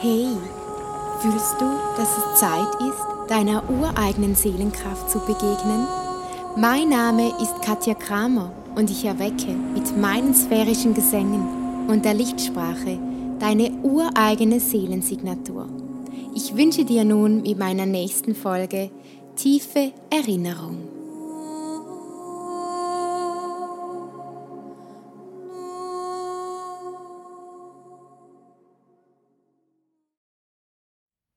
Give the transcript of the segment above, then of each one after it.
Hey, fühlst du, dass es Zeit ist, deiner ureigenen Seelenkraft zu begegnen? Mein Name ist Katja Kramer und ich erwecke mit meinen sphärischen Gesängen und der Lichtsprache deine ureigene Seelensignatur. Ich wünsche dir nun mit meiner nächsten Folge tiefe Erinnerung.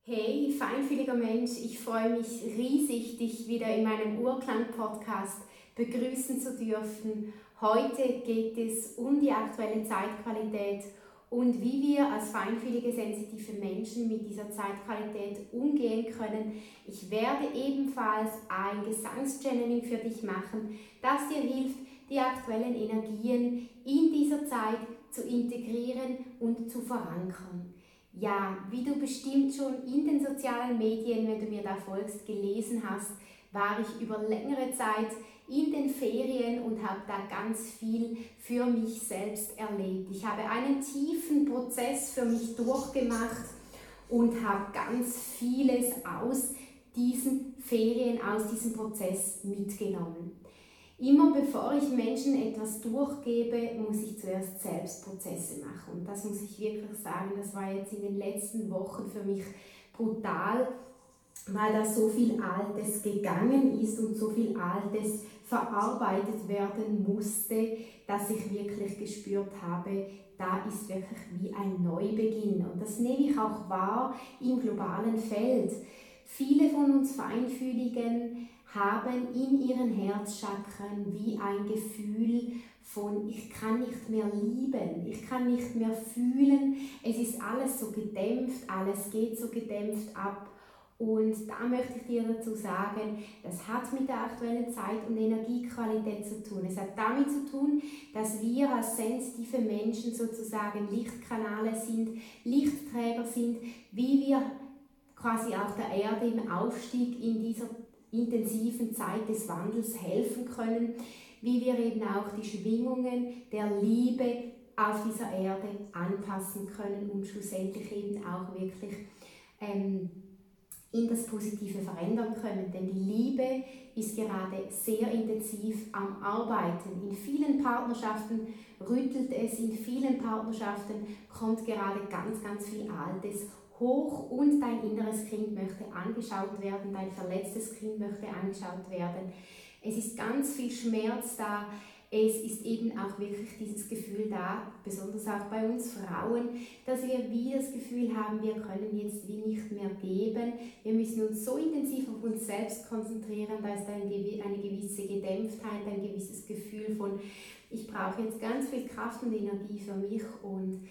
Hey, feinfühliger Mensch, ich freue mich riesig, dich wieder in meinem Urklang-Podcast begrüßen zu dürfen. Heute geht es um die aktuelle Zeitqualität und wie wir als feinfühlige, sensitive Menschen mit dieser Zeitqualität umgehen können. Ich werde ebenfalls ein Gesangschanneling für dich machen, das dir hilft, die aktuellen Energien in dieser Zeit zu integrieren und zu verankern. Ja, wie du bestimmt schon in den sozialen Medien, wenn du mir da folgst, gelesen hast, war ich über längere Zeit in den Ferien und habe da ganz viel für mich selbst erlebt. Ich habe einen tiefen Prozess für mich durchgemacht und habe ganz vieles aus diesen Ferien, aus diesem Prozess mitgenommen. Immer bevor ich Menschen etwas durchgebe, muss ich zuerst selbst Prozesse machen. Und das muss ich wirklich sagen, das war jetzt in den letzten Wochen für mich brutal, weil da so viel Altes gegangen ist und so viel Altes verarbeitet werden musste, dass ich wirklich gespürt habe, da ist wirklich wie ein Neubeginn. Und das nehme ich auch wahr im globalen Feld. Viele von uns Feinfühligen haben in ihren Herzchakren wie ein Gefühl von, ich kann nicht mehr lieben, ich kann nicht mehr fühlen, es ist alles so gedämpft, alles geht so gedämpft ab. Und da möchte ich dir dazu sagen, das hat mit der aktuellen Zeit und Energiequalität zu tun. Es hat damit zu tun, dass wir als sensitive Menschen sozusagen Lichtkanale sind, Lichtträger sind, wie wir quasi auch der Erde im Aufstieg in dieser intensiven Zeit des Wandels helfen können, wie wir eben auch die Schwingungen der Liebe auf dieser Erde anpassen können, um schlussendlich eben auch wirklich ähm, in das Positive verändern können. Denn die Liebe ist gerade sehr intensiv am Arbeiten. In vielen Partnerschaften rüttelt es, in vielen Partnerschaften kommt gerade ganz, ganz viel Altes hoch und dein inneres Kind möchte angeschaut werden, dein verletztes Kind möchte angeschaut werden. Es ist ganz viel Schmerz da. Es ist eben auch wirklich dieses Gefühl da, besonders auch bei uns Frauen, dass wir wie das Gefühl haben, wir können jetzt wie nicht mehr geben. Wir müssen uns so intensiv auf uns selbst konzentrieren. Da ist eine gewisse Gedämpftheit, ein gewisses Gefühl von, ich brauche jetzt ganz viel Kraft und Energie für mich und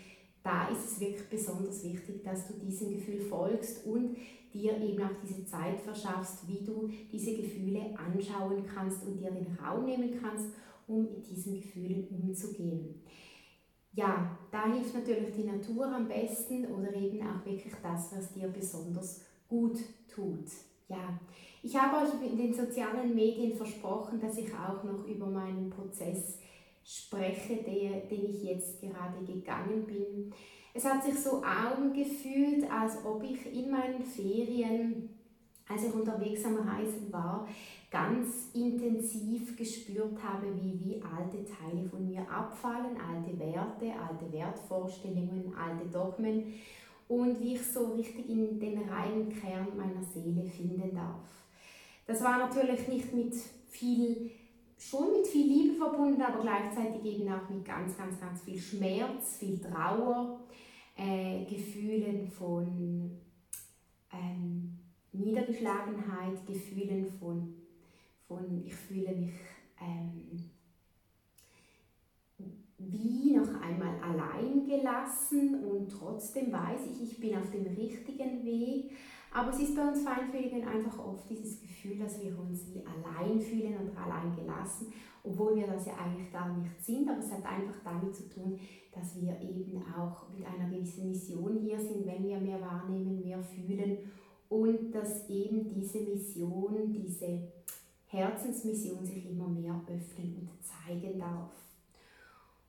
da ist es wirklich besonders wichtig, dass du diesem Gefühl folgst und dir eben auch diese Zeit verschaffst, wie du diese Gefühle anschauen kannst und dir den Raum nehmen kannst, um mit diesen Gefühlen umzugehen. Ja, da hilft natürlich die Natur am besten oder eben auch wirklich das, was dir besonders gut tut. Ja, ich habe euch in den sozialen Medien versprochen, dass ich auch noch über meinen Prozess spreche, der, den ich jetzt gerade gegangen bin. Es hat sich so angefühlt, als ob ich in meinen Ferien, als ich unterwegs am Reisen war, ganz intensiv gespürt habe, wie, wie alte Teile von mir abfallen, alte Werte, alte Wertvorstellungen, alte Dogmen und wie ich so richtig in den reinen Kern meiner Seele finden darf. Das war natürlich nicht mit viel schon mit viel Liebe verbunden, aber gleichzeitig eben auch mit ganz, ganz, ganz viel Schmerz, viel Trauer, äh, Gefühlen von ähm, Niedergeschlagenheit, Gefühlen von, von ich fühle mich ähm, wie noch einmal allein gelassen und trotzdem weiß ich, ich bin auf dem richtigen Weg. Aber es ist bei uns Feinfühligen einfach oft dieses Gefühl, dass wir uns wie allein fühlen und allein gelassen, obwohl wir das ja eigentlich gar nicht sind. Aber es hat einfach damit zu tun, dass wir eben auch mit einer gewissen Mission hier sind, wenn wir mehr wahrnehmen, mehr fühlen und dass eben diese Mission, diese Herzensmission sich immer mehr öffnen und zeigen darf.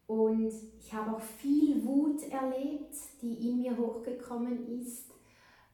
Und ich habe auch viel Wut erlebt, die in mir hochgekommen ist.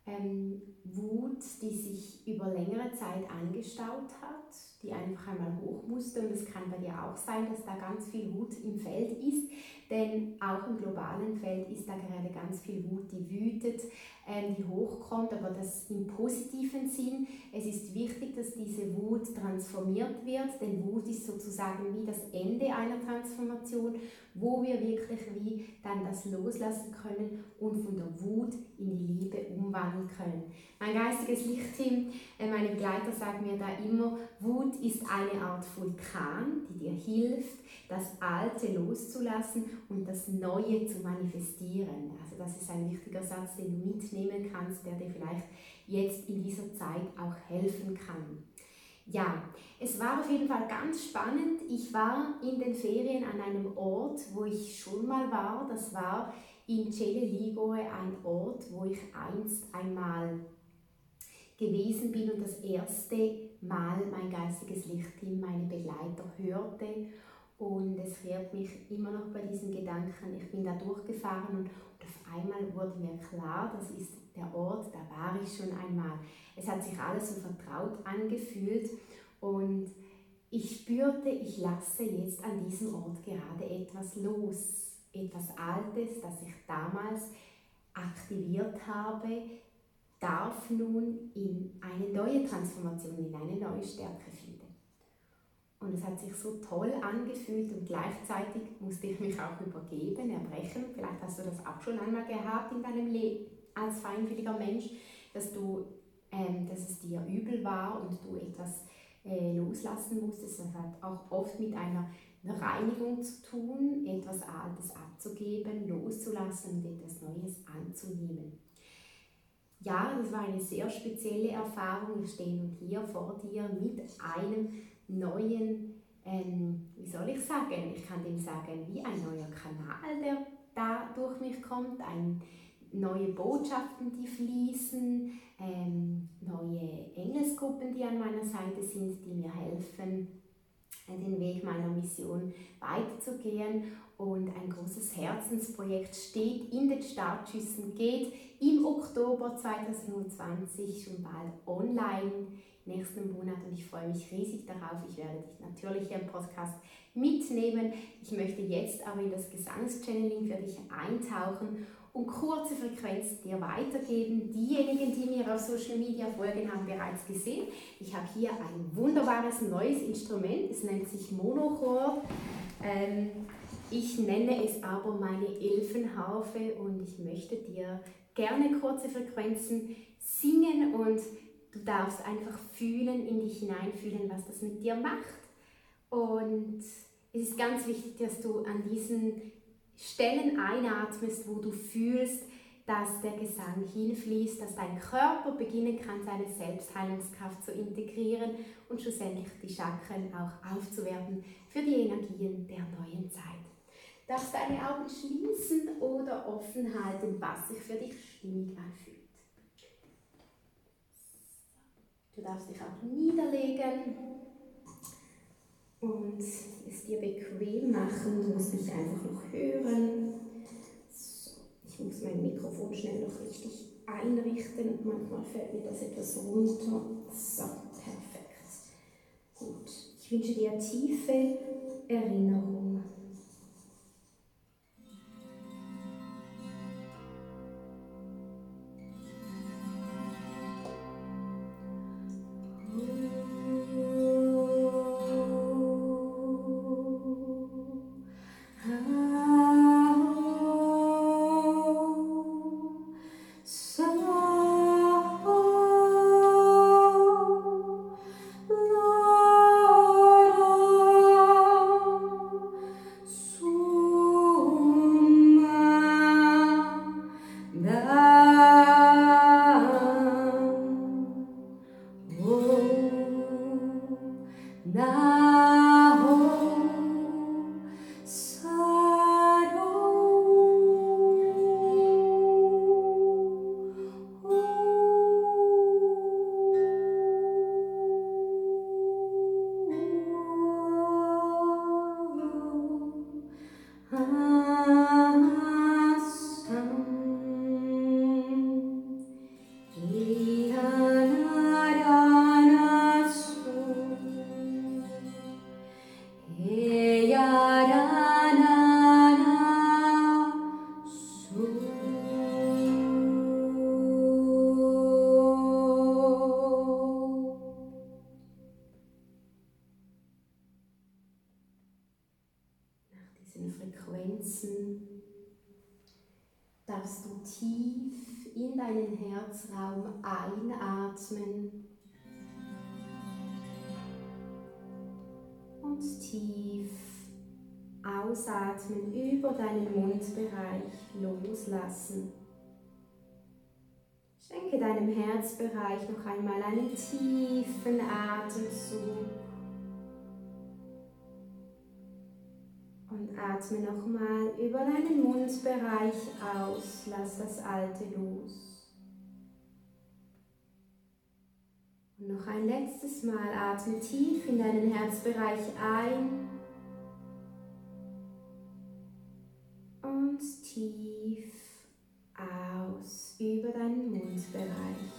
Ähm, Wut, die sich über längere Zeit angestaut hat, die einfach einmal hoch musste. Und es kann bei dir auch sein, dass da ganz viel Wut im Feld ist, denn auch im globalen Feld ist da gerade ganz viel Wut, die wütet, ähm, die hochkommt, aber das im positiven Sinn. Es ist wichtig, dass diese Wut transformiert wird, denn Wut ist sozusagen wie das Ende einer Transformation, wo wir wirklich wie dann das loslassen können und von der Wut in die Liebe umwandeln können. Mein geistiges Lichtteam, äh, meine Begleiter sagen mir da immer, Wut ist eine Art Vulkan, die dir hilft, das Alte loszulassen und das Neue zu manifestieren. Also das ist ein wichtiger Satz, den du mitnehmen kannst, der dir vielleicht jetzt in dieser Zeit auch helfen kann. Ja, es war auf jeden Fall ganz spannend. Ich war in den Ferien an einem Ort, wo ich schon mal war. Das war in Celle Ligoe, ein Ort, wo ich einst einmal gewesen bin und das erste Mal mein geistiges Lichtteam, meine Begleiter hörte. Und es rührt mich immer noch bei diesen Gedanken. Ich bin da durchgefahren und, auf einmal wurde mir klar, das ist der Ort, da war ich schon einmal. Es hat sich alles so vertraut angefühlt und ich spürte, ich lasse jetzt an diesem Ort gerade etwas los. Etwas Altes, das ich damals aktiviert habe, darf nun in eine neue Transformation, in eine neue Stärke finden. Und es hat sich so toll angefühlt und gleichzeitig musste ich mich auch übergeben, erbrechen. Vielleicht hast du das auch schon einmal gehabt in deinem Leben als feinfühliger Mensch, dass, du, ähm, dass es dir übel war und du etwas äh, loslassen musstest. Das hat auch oft mit einer Reinigung zu tun, etwas Altes abzugeben, loszulassen und etwas Neues anzunehmen ja, das war eine sehr spezielle Erfahrung. Wir stehen hier vor dir mit einem neuen, ähm, wie soll ich sagen, ich kann dem sagen, wie ein neuer Kanal, der da durch mich kommt, ein, neue Botschaften, die fließen, ähm, neue Engelsgruppen, die an meiner Seite sind, die mir helfen, den Weg meiner Mission weiterzugehen. Und ein großes Herzensprojekt steht in den Startschüssen, geht im Oktober 2020 schon bald online nächsten Monat und ich freue mich riesig darauf. Ich werde dich natürlich hier im Podcast mitnehmen. Ich möchte jetzt aber in das Gesangschanneling für dich eintauchen und kurze Frequenzen dir weitergeben. Diejenigen, die mir auf Social Media folgen, haben bereits gesehen. Ich habe hier ein wunderbares neues Instrument. Es nennt sich Monochord. Ähm, ich nenne es aber meine Elfenharfe und ich möchte dir gerne kurze Frequenzen singen und du darfst einfach fühlen, in dich hineinfühlen, was das mit dir macht. Und es ist ganz wichtig, dass du an diesen Stellen einatmest, wo du fühlst, dass der Gesang hinfließt, dass dein Körper beginnen kann, seine Selbstheilungskraft zu integrieren und schlussendlich die Chakren auch aufzuwerten für die Energien der neuen Zeit. Darfst deine Augen schließen oder offen halten, was sich für dich stimmig anfühlt. Du darfst dich auch niederlegen und es dir bequem machen. Du musst mich einfach noch hören. So, ich muss mein Mikrofon schnell noch richtig einrichten. Manchmal fällt mir das etwas runter. So, perfekt. Gut. Ich wünsche dir tiefe Erinnerung. In deinen Herzraum einatmen und tief ausatmen über deinen Mundbereich loslassen. Schenke deinem Herzbereich noch einmal einen tiefen Atemzug. Und atme nochmal über deinen Mundbereich aus. Lass das Alte los. Und noch ein letztes Mal atme tief in deinen Herzbereich ein. Und tief aus über deinen Mundbereich.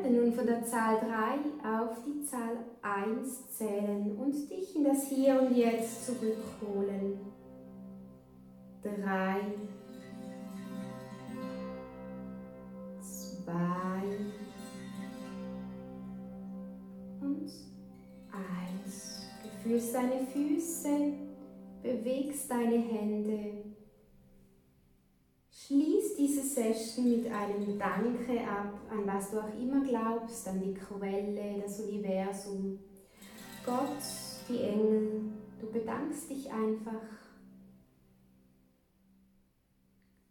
Ich werde nun von der Zahl 3 auf die Zahl 1 zählen und dich in das Hier und Jetzt zurückholen. 3, 2 und 1. Du fühlst deine Füße, bewegst deine Hände Schließ diese Session mit einem Danke ab, an was du auch immer glaubst, an die Quelle, das Universum, Gott, die Engel. Du bedankst dich einfach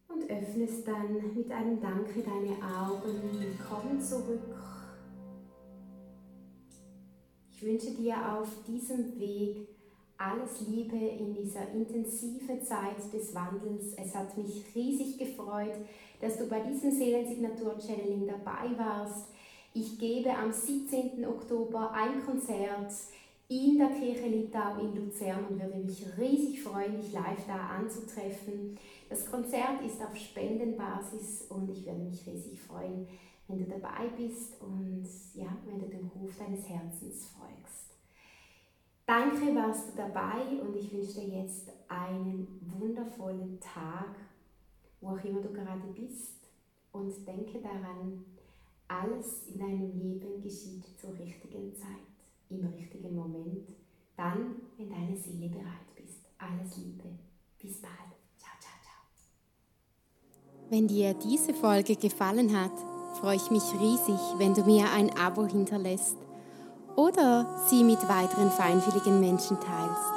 und öffnest dann mit einem Danke deine Augen. Willkommen zurück. Ich wünsche dir auf diesem Weg alles Liebe in dieser intensiven Zeit des Wandels. Es hat mich riesig gefreut, dass du bei diesem Seelensignatur-Channeling dabei warst. Ich gebe am 17. Oktober ein Konzert in der Kirche Litau in Luzern und würde mich riesig freuen, dich live da anzutreffen. Das Konzert ist auf Spendenbasis und ich würde mich riesig freuen, wenn du dabei bist und ja, wenn du dem Ruf deines Herzens folgst. Danke, warst du dabei und ich wünsche dir jetzt einen wundervollen Tag, wo auch immer du gerade bist. Und denke daran, alles in deinem Leben geschieht zur richtigen Zeit, im richtigen Moment, dann, wenn deine Seele bereit bist. Alles Liebe. Bis bald. Ciao, ciao, ciao. Wenn dir diese Folge gefallen hat, freue ich mich riesig, wenn du mir ein Abo hinterlässt oder sie mit weiteren feinfühligen Menschen teilst.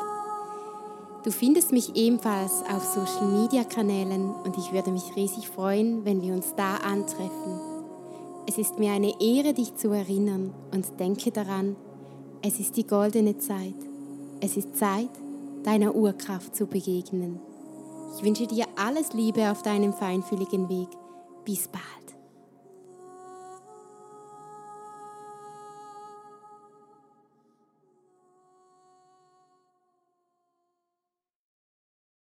Du findest mich ebenfalls auf Social Media Kanälen und ich würde mich riesig freuen, wenn wir uns da antreffen. Es ist mir eine Ehre, dich zu erinnern und denke daran, es ist die goldene Zeit. Es ist Zeit, deiner Urkraft zu begegnen. Ich wünsche dir alles Liebe auf deinem feinfühligen Weg. Bis bald.